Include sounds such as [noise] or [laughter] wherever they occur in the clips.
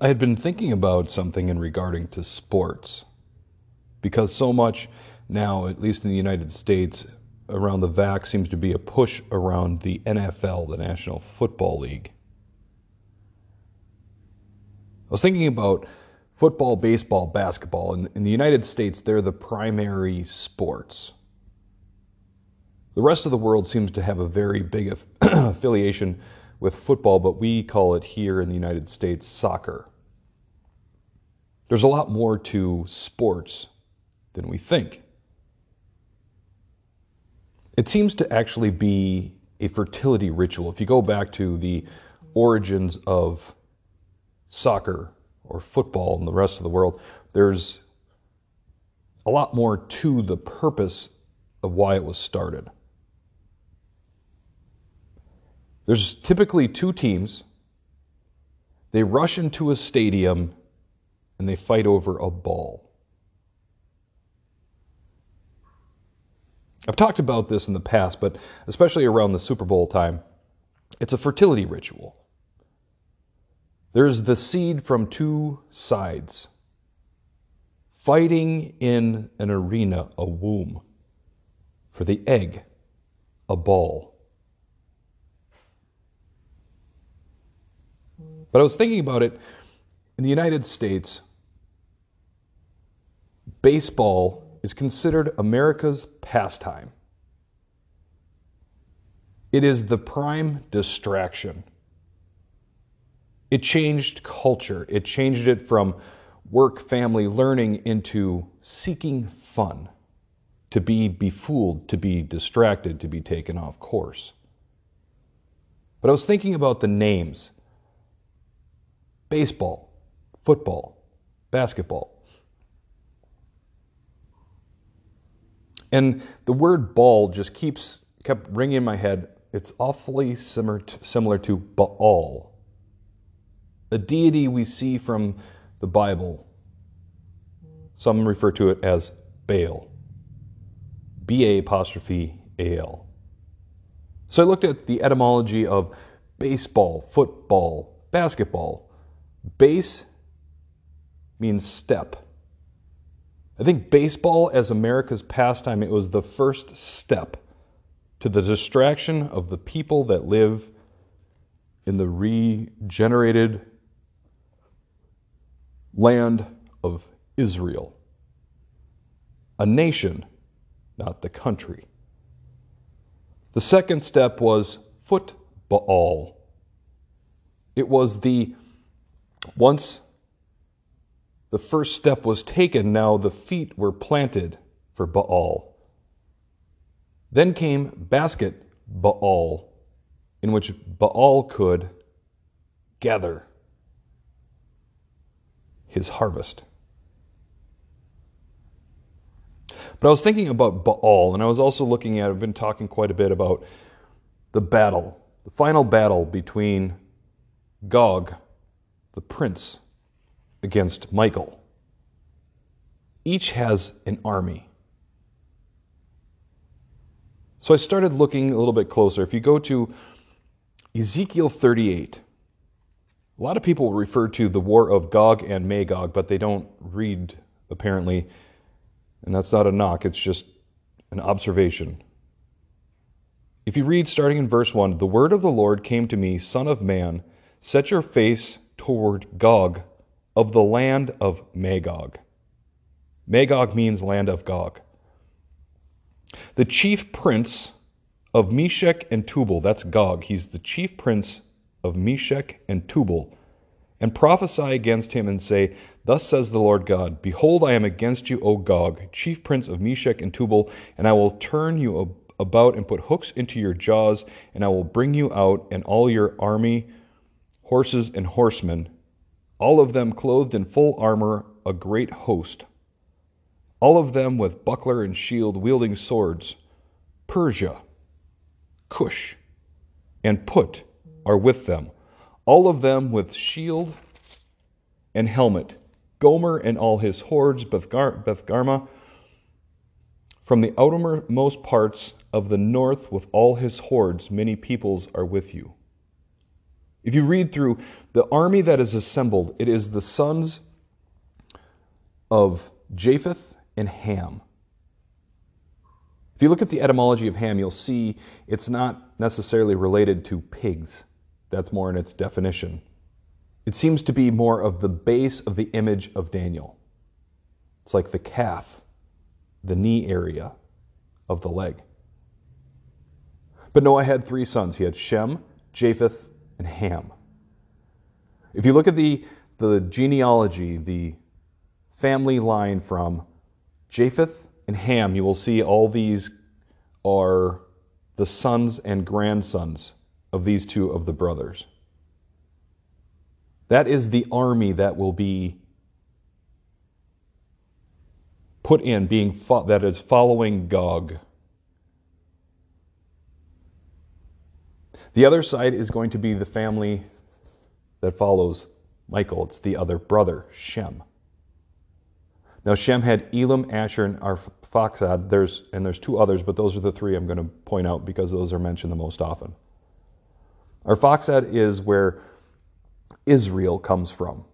I had been thinking about something in regarding to sports because so much now, at least in the United States, around the VAC seems to be a push around the NFL, the National Football League. I was thinking about football, baseball, basketball. In, in the United States, they're the primary sports. The rest of the world seems to have a very big [clears throat] affiliation with football, but we call it here in the United States soccer. There's a lot more to sports than we think. It seems to actually be a fertility ritual. If you go back to the origins of soccer or football in the rest of the world, there's a lot more to the purpose of why it was started. There's typically two teams. They rush into a stadium and they fight over a ball. I've talked about this in the past, but especially around the Super Bowl time, it's a fertility ritual. There's the seed from two sides fighting in an arena, a womb, for the egg, a ball. But I was thinking about it in the United States, baseball is considered America's pastime. It is the prime distraction. It changed culture. It changed it from work, family, learning into seeking fun, to be befooled, to be distracted, to be taken off course. But I was thinking about the names baseball, football, basketball. And the word ball just keeps kept ringing in my head. It's awfully similar to, similar to Baal, a deity we see from the Bible. Some refer to it as Baal. B A apostrophe A L. So I looked at the etymology of baseball, football, basketball. Base means step. I think baseball, as America's pastime, it was the first step to the distraction of the people that live in the regenerated land of Israel. A nation, not the country. The second step was football. It was the once the first step was taken, now the feet were planted for Baal. Then came basket Baal, in which Baal could gather his harvest. But I was thinking about Baal, and I was also looking at, I've been talking quite a bit about the battle, the final battle between Gog the prince against Michael. Each has an army. So I started looking a little bit closer. If you go to Ezekiel 38, a lot of people refer to the war of Gog and Magog, but they don't read, apparently. And that's not a knock, it's just an observation. If you read starting in verse 1, the word of the Lord came to me, Son of man, set your face toward Gog of the land of Magog. Magog means land of Gog. The chief prince of Meshech and Tubal, that's Gog, he's the chief prince of Meshech and Tubal, and prophesy against him and say, Thus says the Lord God, Behold, I am against you, O Gog, chief prince of Meshech and Tubal, and I will turn you about and put hooks into your jaws, and I will bring you out and all your army horses and horsemen, all of them clothed in full armor, a great host, all of them with buckler and shield, wielding swords. Persia, Cush, and Put are with them, all of them with shield and helmet. Gomer and all his hordes, Bethgarma, from the outermost parts of the north with all his hordes, many peoples are with you. If you read through the army that is assembled, it is the sons of Japheth and Ham. If you look at the etymology of Ham, you'll see it's not necessarily related to pigs. That's more in its definition. It seems to be more of the base of the image of Daniel. It's like the calf, the knee area of the leg. But Noah had three sons. He had Shem, Japheth, and Ham. If you look at the, the genealogy, the family line from Japheth and Ham, you will see all these are the sons and grandsons of these two of the brothers. That is the army that will be put in, being that is following Gog. The other side is going to be the family that follows Michael. It's the other brother, Shem. Now Shem had Elam, Asshur, and Arphaxad. There's and there's two others, but those are the three I'm going to point out because those are mentioned the most often. Arphaxad is where Israel comes from.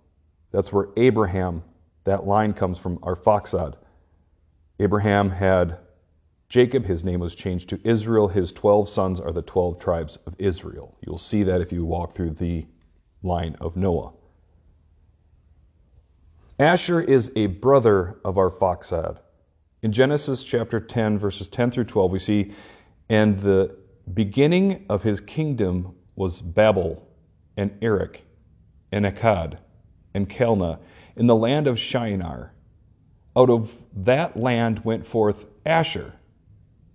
That's where Abraham, that line comes from Arphaxad. Abraham had Jacob, his name was changed to Israel. His 12 sons are the 12 tribes of Israel. You'll see that if you walk through the line of Noah. Asshur is a brother of Arphaxad. In Genesis chapter 10, verses 10 through 12, we see, and the beginning of his kingdom was Babel and Erech and Akkad and Calneh in the land of Shinar. Out of that land went forth Asshur.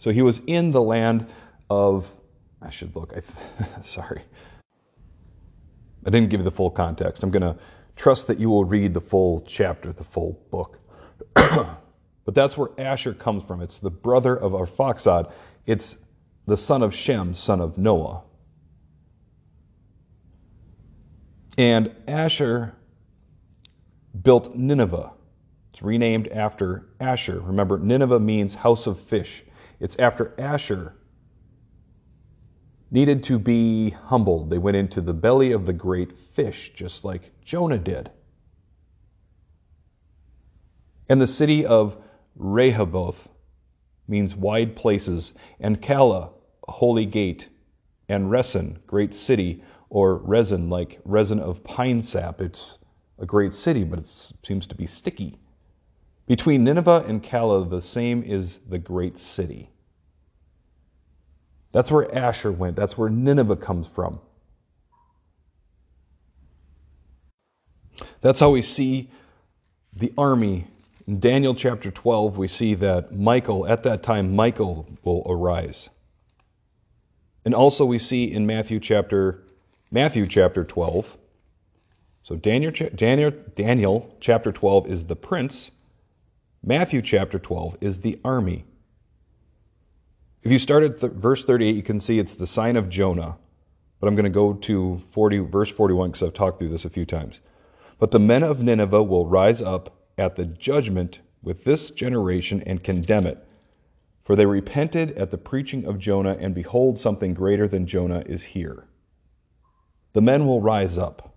So he was in the land of, I should look, I, [laughs] sorry. I didn't give you the full context. I'm going to trust that you will read the full chapter, the full book. [clears throat] but that's where Asshur comes from. It's the brother of Arphaxad. It's the son of Shem, son of Noah. And Asshur built Nineveh. It's renamed after Asshur. Remember, Nineveh means house of fish. It's after Asshur needed to be humbled. They went into the belly of the great fish, just like Jonah did. And the city of Rehoboth means wide places, and Calah, holy gate, and Resen, great city, or resin, like resin of pine sap. It's a great city, but it seems to be sticky. Between Nineveh and Calah, the same is the great city. That's where Asshur went. That's where Nineveh comes from. That's how we see the army. In Daniel chapter 12, we see that Michael, at that time, Michael will arise. And also we see in Matthew chapter Matthew chapter 12. So Daniel, Daniel, Daniel chapter 12 is the prince. Matthew chapter 12 is the army. If you start at th- verse 38, you can see it's the sign of Jonah. But I'm going to go to 40, verse 41 because I've talked through this a few times. But the men of Nineveh will rise up at the judgment with this generation and condemn it. For they repented at the preaching of Jonah, and behold, something greater than Jonah is here the men will rise up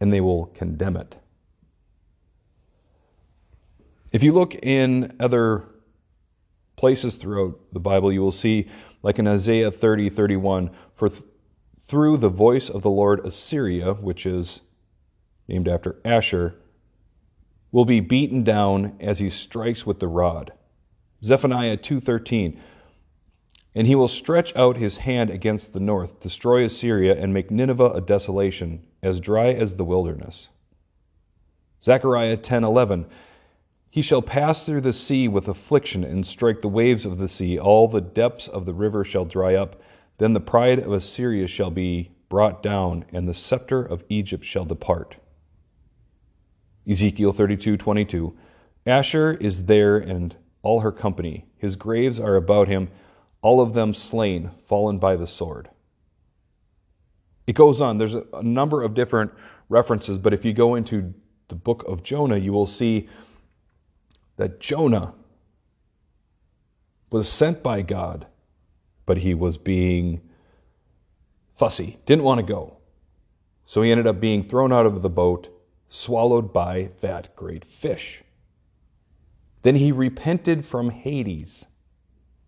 and they will condemn it. If you look in other places throughout the Bible, you will see, like in Isaiah 30 31, for th- through the voice of the Lord, Assyria, which is named after Asshur, will be beaten down as he strikes with the rod. Zephaniah 2:13 and he will stretch out his hand against the north, destroy Assyria, and make Nineveh a desolation, as dry as the wilderness. Zechariah 10:11 He shall pass through the sea with affliction and strike the waves of the sea. All the depths of the river shall dry up. Then the pride of Assyria shall be brought down and the scepter of Egypt shall depart. Ezekiel 32:22 Asshur is there and all her company. His graves are about him all of them slain, fallen by the sword. It goes on. There's a number of different references, but if you go into the book of Jonah, you will see that Jonah was sent by God, but he was being fussy, didn't want to go. So he ended up being thrown out of the boat, swallowed by that great fish. Then he repented from Hades,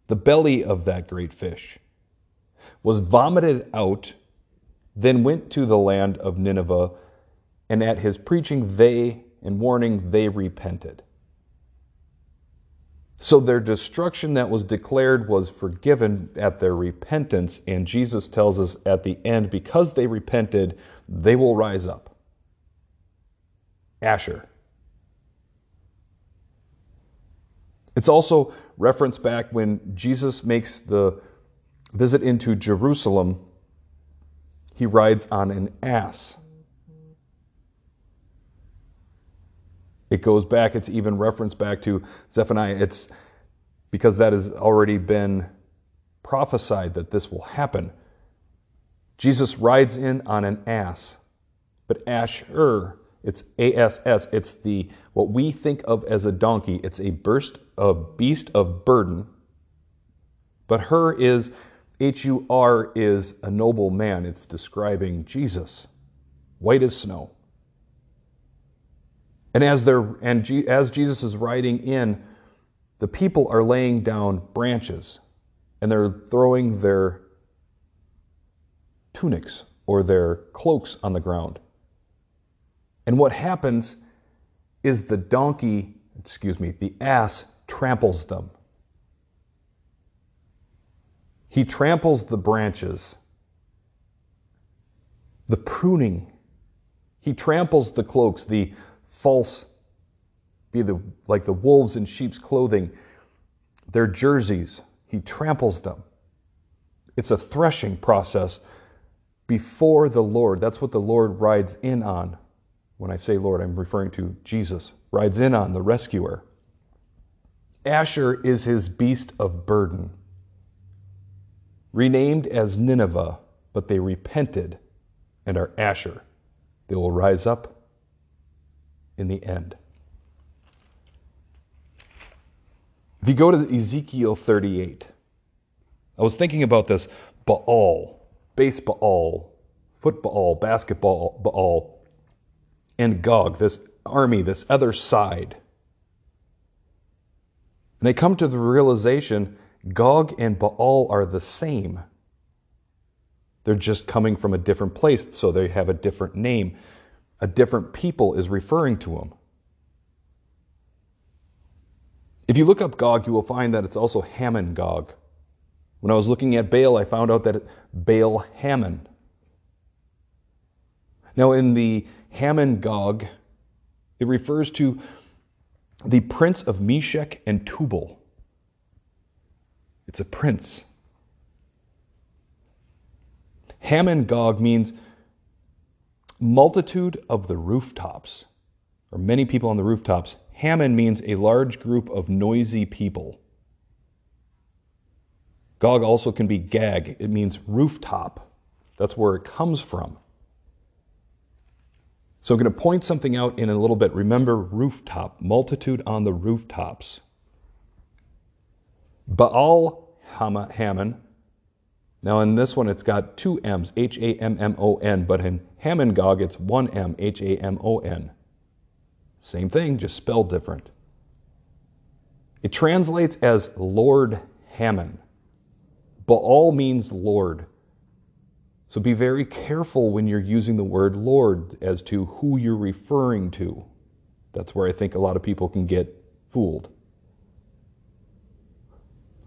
the belly of that great fish, was vomited out, then went to the land of Nineveh, and at his preaching they and warning they repented. So their destruction that was declared was forgiven at their repentance, and Jesus tells us at the end, because they repented, they will rise up. Asshur. It's also referenced back when Jesus makes the visit into Jerusalem, he rides on an ass. It goes back, it's even referenced back to Zephaniah. It's because that has already been prophesied that this will happen. Jesus rides in on an ass, but Asshur, it's A S S, it's the what we think of as a donkey. It's a burst of beast of burden. But her is H U R is a noble man. It's describing Jesus, white as snow. And as they're and G, as Jesus is riding in, the people are laying down branches and they're throwing their tunics or their cloaks on the ground. And what happens is the donkey, excuse me, the ass tramples them. He tramples the branches, the pruning. He tramples the cloaks, the false, be the, like the wolves in sheep's clothing, their jerseys. He tramples them. It's a threshing process before the Lord. That's what the Lord rides in on. When I say Lord, I'm referring to Jesus, rides in on the rescuer. Asshur is his beast of burden. Renamed as Nineveh, but they repented and are Asshur. They will rise up in the end. If you go to Ezekiel 38, I was thinking about this Baal, baseball, football, basketball, Baal, and Gog, this army, this other side. And they come to the realization Gog and Baal are the same. They're just coming from a different place, so they have a different name a different people is referring to him. If you look up Gog, you will find that it's also Hamon Gog. When I was looking at Baal, I found out that Baal Hamon. Now, in the Hamon Gog, it refers to the prince of Meshech and Tubal. It's a prince. Hamon Gog means multitude of the rooftops, or many people on the rooftops. Hamon means a large group of noisy people. Gog also can be gag, it means rooftop. That's where it comes from. So I'm going to point something out in a little bit. Remember rooftop, multitude on the rooftops. Baal Hamon now in this one, it's got two M's, H A M M O N, but in Hamon Gog, it's one M, H A M O N. Same thing, just spelled different. It translates as Lord Hammon. Baal means Lord. So be very careful when you're using the word Lord as to who you're referring to. That's where I think a lot of people can get fooled.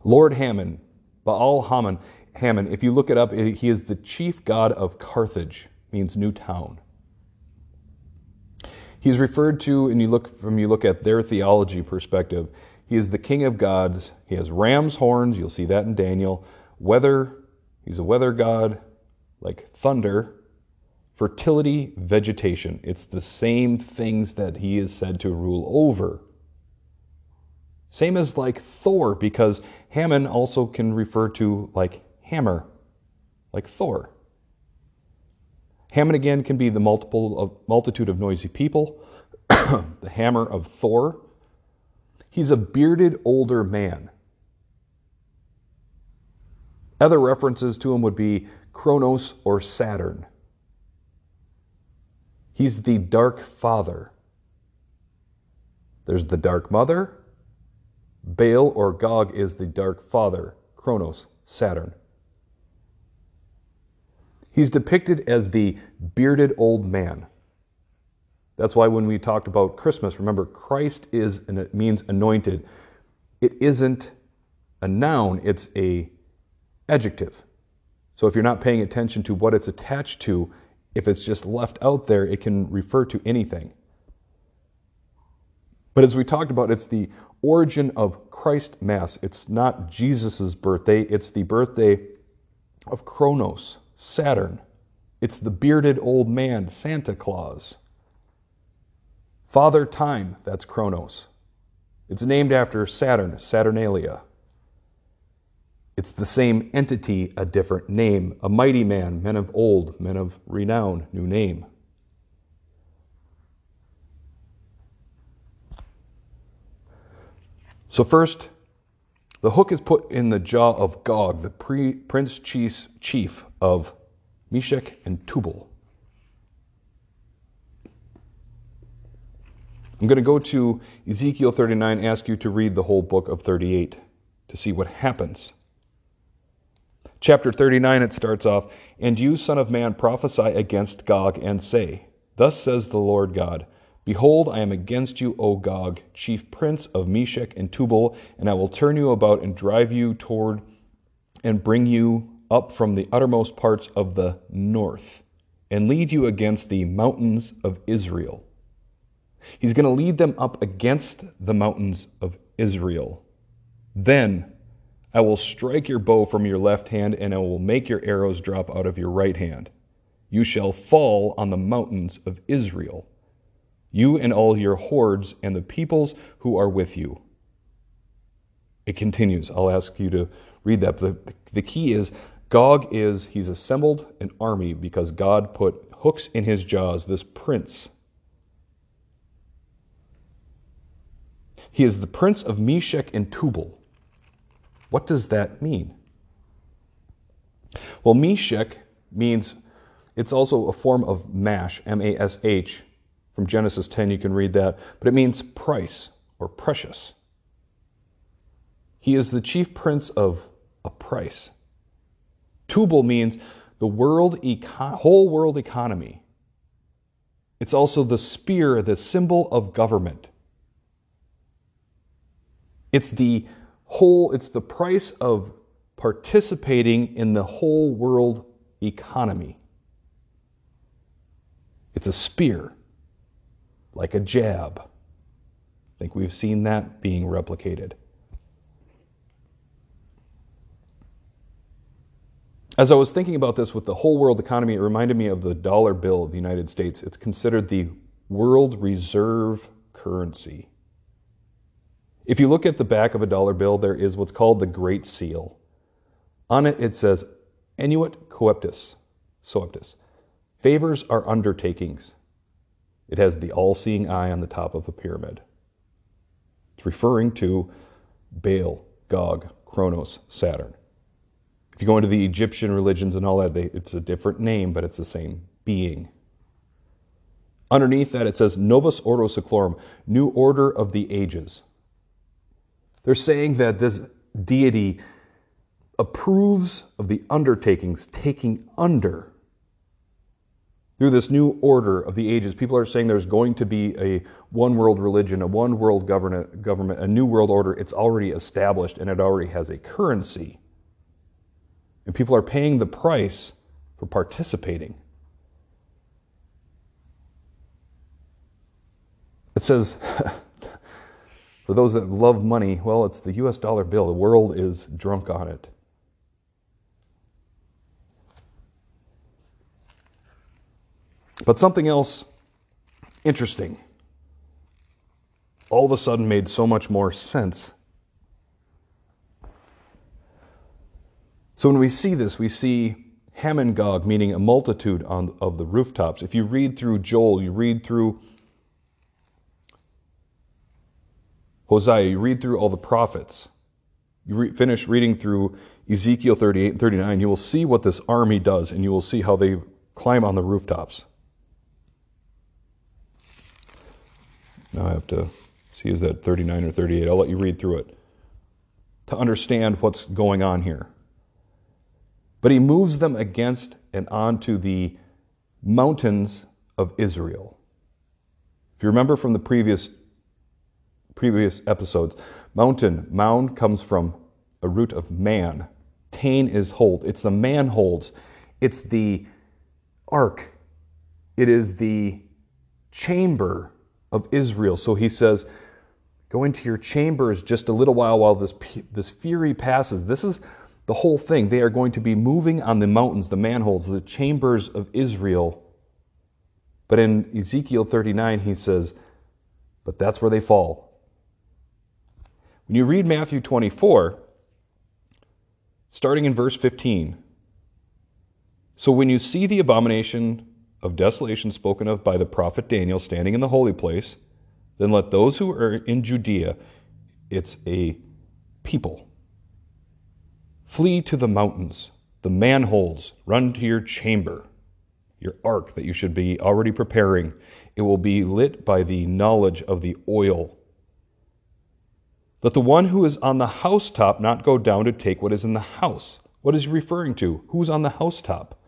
Lord Hammon, Baal Hammon. Hammon, if you look it up, he is the chief god of Carthage, means new town. He's referred to, and you look from you look at their theology perspective, he is the king of gods. He has ram's horns, you'll see that in Daniel. Weather, he's a weather god, like thunder. Fertility, vegetation. It's the same things that he is said to rule over. Same as like Thor, because Hammon also can refer to like hammer, like Thor. Hammon again can be the multiple of, multitude of noisy people, [coughs] the hammer of Thor. He's a bearded older man. Other references to him would be Kronos or Saturn. He's the dark father. There's the dark mother. Baal or Gog is the dark father. Kronos, Saturn. He's depicted as the bearded old man. That's why when we talked about Christmas, remember Christ is and it means anointed. It isn't a noun, it's a adjective. So if you're not paying attention to what it's attached to, if it's just left out there, it can refer to anything. But as we talked about, it's the origin of Christ Mass. It's not Jesus' birthday, it's the birthday of Kronos, Saturn. It's the bearded old man, Santa Claus. Father Time, that's Kronos. It's named after Saturn, Saturnalia. It's the same entity, a different name. A mighty man, men of old, men of renown, new name. So, first, the hook is put in the jaw of Gog, the pre- prince chief of Meshech and Tubal. I'm going to go to Ezekiel 39, ask you to read the whole book of 38 to see what happens. Chapter 39, it starts off And you, Son of Man, prophesy against Gog and say, Thus says the Lord God, Behold, I am against you, O Gog, chief prince of Meshech and Tubal, and I will turn you about and drive you toward and bring you up from the uttermost parts of the north, and lead you against the mountains of Israel. He's going to lead them up against the mountains of Israel. Then I will strike your bow from your left hand, and I will make your arrows drop out of your right hand. You shall fall on the mountains of Israel, you and all your hordes, and the peoples who are with you. It continues. I'll ask you to read that. The, the key is Gog is, he's assembled an army because God put hooks in his jaws, this prince. He is the prince of Meshech and Tubal. What does that mean? Well, Meshech means it's also a form of mash, M A S H. From Genesis 10, you can read that. But it means price or precious. He is the chief prince of a price. Tubal means the world econ- whole world economy. It's also the spear, the symbol of government. It's the whole, it's the price of participating in the whole world economy. It's a spear, like a jab. I think we've seen that being replicated. As I was thinking about this with the whole world economy, it reminded me of the dollar bill of the United States. It's considered the world reserve currency. If you look at the back of a dollar bill, there is what's called the Great Seal. On it, it says, Annuit coeptis, soeptis. Favors are undertakings. It has the all seeing eye on the top of a pyramid. It's referring to Baal, Gog, Kronos, Saturn. If you go into the Egyptian religions and all that, they, it's a different name, but it's the same being. Underneath that, it says Novus Ordo Seclorum, New Order of the Ages. They're saying that this deity approves of the undertakings taking under. Through this new order of the ages, people are saying there's going to be a one world religion, a one world government, a new world order. It's already established and it already has a currency. And people are paying the price for participating. It says, [laughs] For those that love money, well, it's the US dollar bill. The world is drunk on it. But something else interesting all of a sudden made so much more sense. So when we see this, we see Hamongog, meaning a multitude on, of the rooftops. If you read through Joel, you read through Hosea, you read through all the prophets, you re- finish reading through Ezekiel 38 and 39, you will see what this army does, and you will see how they climb on the rooftops. Now I have to see is that 39 or 38. I'll let you read through it to understand what's going on here. But he moves them against and onto the mountains of Israel. If you remember from the previous previous episodes, mountain, mound comes from a root of man. Tain is hold. It's the man holds. It's the ark. It is the chamber of Israel. So he says, Go into your chambers just a little while while this, this fury passes. This is the whole thing. They are going to be moving on the mountains, the manholes, the chambers of Israel. But in Ezekiel 39, he says, But that's where they fall. When you read Matthew 24, starting in verse 15, so when you see the abomination of desolation spoken of by the prophet Daniel standing in the holy place, then let those who are in Judea, it's a people, flee to the mountains, the manholes, run to your chamber, your ark that you should be already preparing. It will be lit by the knowledge of the oil. Let the one who is on the housetop not go down to take what is in the house. What is he referring to? Who's on the housetop?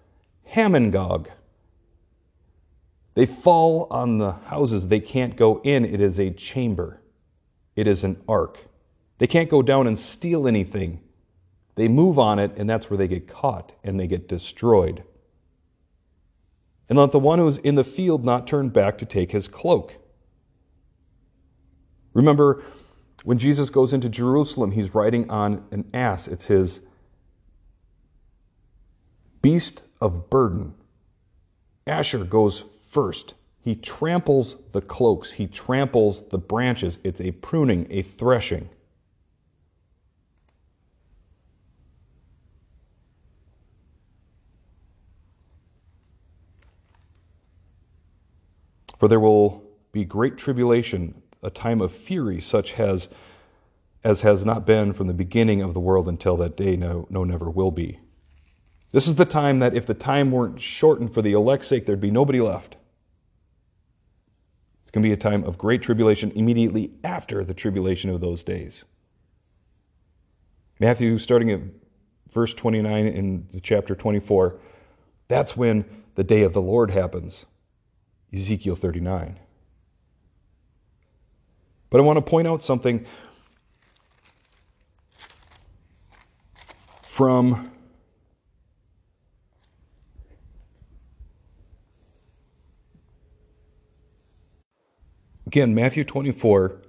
Hamongog. They fall on the houses. They can't go in. It is a chamber, it is an ark. They can't go down and steal anything. They move on it, and that's where they get caught and they get destroyed. And let the one who is in the field not turn back to take his cloak. Remember, when Jesus goes into Jerusalem, he's riding on an ass. It's his beast of burden. Asshur goes first. He tramples the cloaks, he tramples the branches. It's a pruning, a threshing. For there will be great tribulation, a time of fury, such as, as has not been from the beginning of the world until that day, no, no, never will be. This is the time that if the time weren't shortened for the elect's sake, there'd be nobody left. It's going to be a time of great tribulation immediately after the tribulation of those days. Matthew, starting at verse 29 in chapter 24, that's when the day of the Lord happens. Ezekiel 39. But I want to point out something from Again, Matthew 24,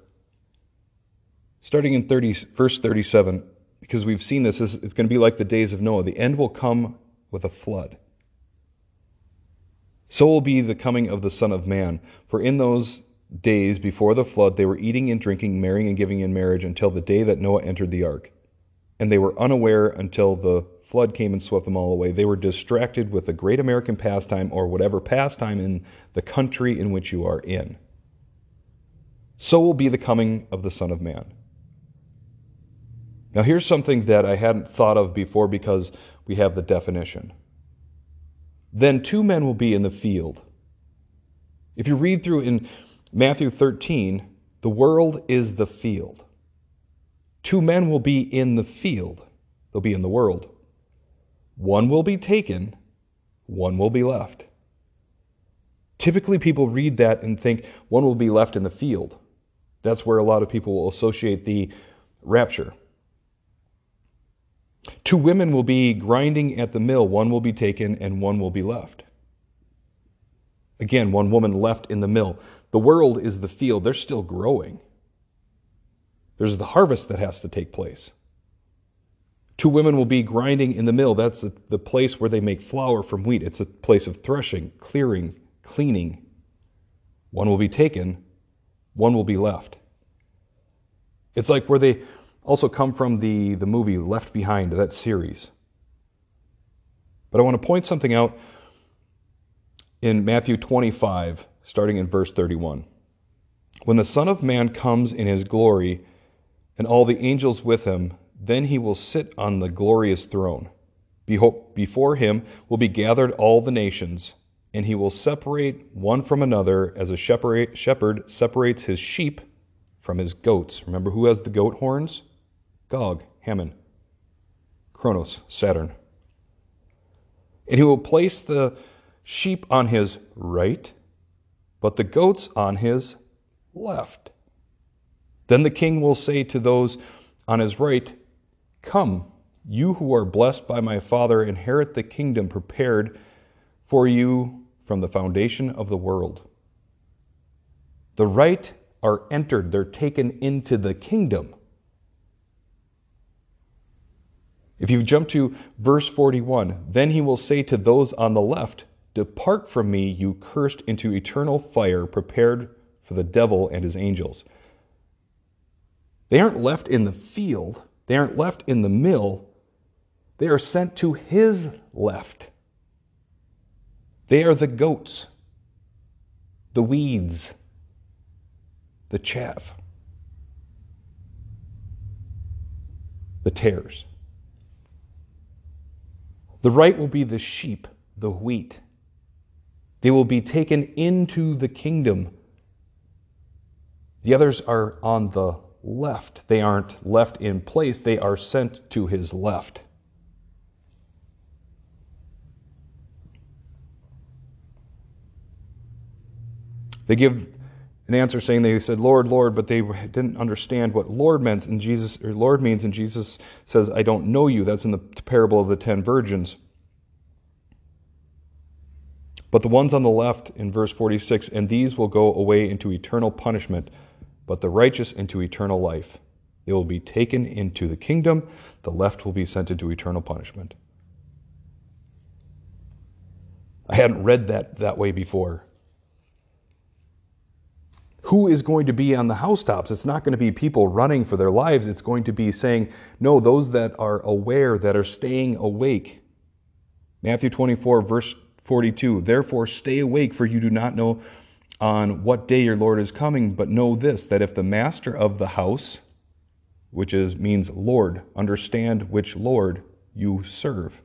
starting in 30, verse 37, because we've seen this, it's going to be like the days of Noah. The end will come with a flood. So will be the coming of the Son of Man. For in those days before the flood, they were eating and drinking, marrying and giving in marriage until the day that Noah entered the ark. And they were unaware until the flood came and swept them all away. They were distracted with the great American pastime or whatever pastime in the country in which you are in so will be the coming of the Son of Man. Now, here's something that I hadn't thought of before because we have the definition. Then two men will be in the field. If you read through in Matthew 13, the world is the field. Two men will be in the field, they'll be in the world. One will be taken, one will be left. Typically, people read that and think one will be left in the field. That's where a lot of people will associate the rapture. Two women will be grinding at the mill, one will be taken and one will be left. Again, one woman left in the mill. The world is the field, they're still growing. There's the harvest that has to take place. Two women will be grinding in the mill. That's the, the place where they make flour from wheat. It's a place of threshing, clearing, cleaning. One will be taken, one will be left. It's like where they also come from the, the movie Left Behind, that series. But I want to point something out in Matthew 25, starting in verse 31. When the Son of Man comes in his glory and all the angels with him, then he will sit on the glorious throne. Before him will be gathered all the nations, and he will separate one from another as a shepherd separates his sheep from his goats. Remember who has the goat horns? Gog, Hammon, Kronos, Saturn. And he will place the sheep on his right, but the goats on his left. Then the king will say to those on his right, Come, you who are blessed by my Father, inherit the kingdom prepared for you from the foundation of the world. The right are entered, they're taken into the kingdom. If you jump to verse 41, then he will say to those on the left, Depart from me, you cursed, into eternal fire prepared for the devil and his angels. They aren't left in the field, they aren't left in the mill, they are sent to his left. They are the goats, the weeds, the chaff, the tares. The right will be the sheep, the wheat. They will be taken into the kingdom. The others are on the left. They aren't left in place, they are sent to his left. They give an answer saying they said, Lord, Lord, but they didn't understand what Lord meant, and Jesus, or Lord means, and Jesus says, I don't know you. That's in the parable of the ten virgins. But the ones on the left in verse 46, and these will go away into eternal punishment, but the righteous into eternal life. They will be taken into the kingdom, the left will be sent into eternal punishment. I hadn't read that that way before who is going to be on the housetops? It's not going to be people running for their lives. It's going to be saying, no, those that are aware, that are staying awake. Matthew 24, verse 42. Therefore, stay awake, for you do not know on what day your Lord is coming, but know this, that if the master of the house, which is, means Lord, understand which Lord you serve,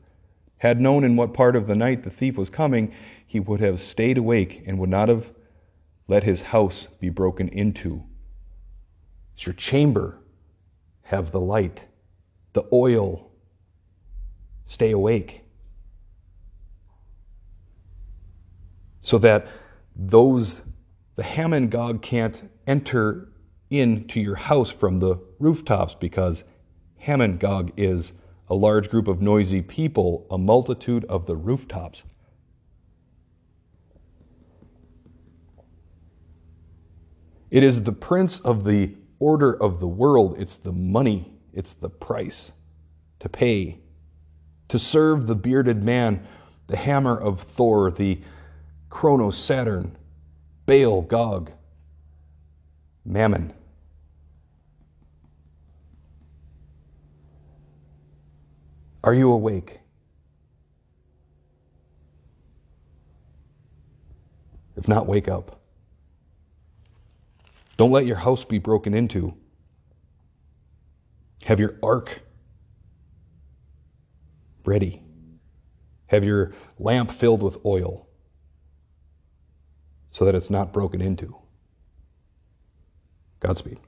had known in what part of the night the thief was coming, he would have stayed awake and would not have let his house be broken into. It's your chamber. Have the light, the oil. Stay awake. So that those, the Hammon Gog can't enter into your house from the rooftops because Hammon Gog is a large group of noisy people, a multitude of the rooftops. It is the prince of the order of the world. It's the money, it's the price to pay, to serve the bearded man, the hammer of Thor, the Kronos Saturn, Baal Gog, Mammon. Are you awake? If not, wake up. Don't let your house be broken into. Have your ark ready. Have your lamp filled with oil so that it's not broken into. Godspeed.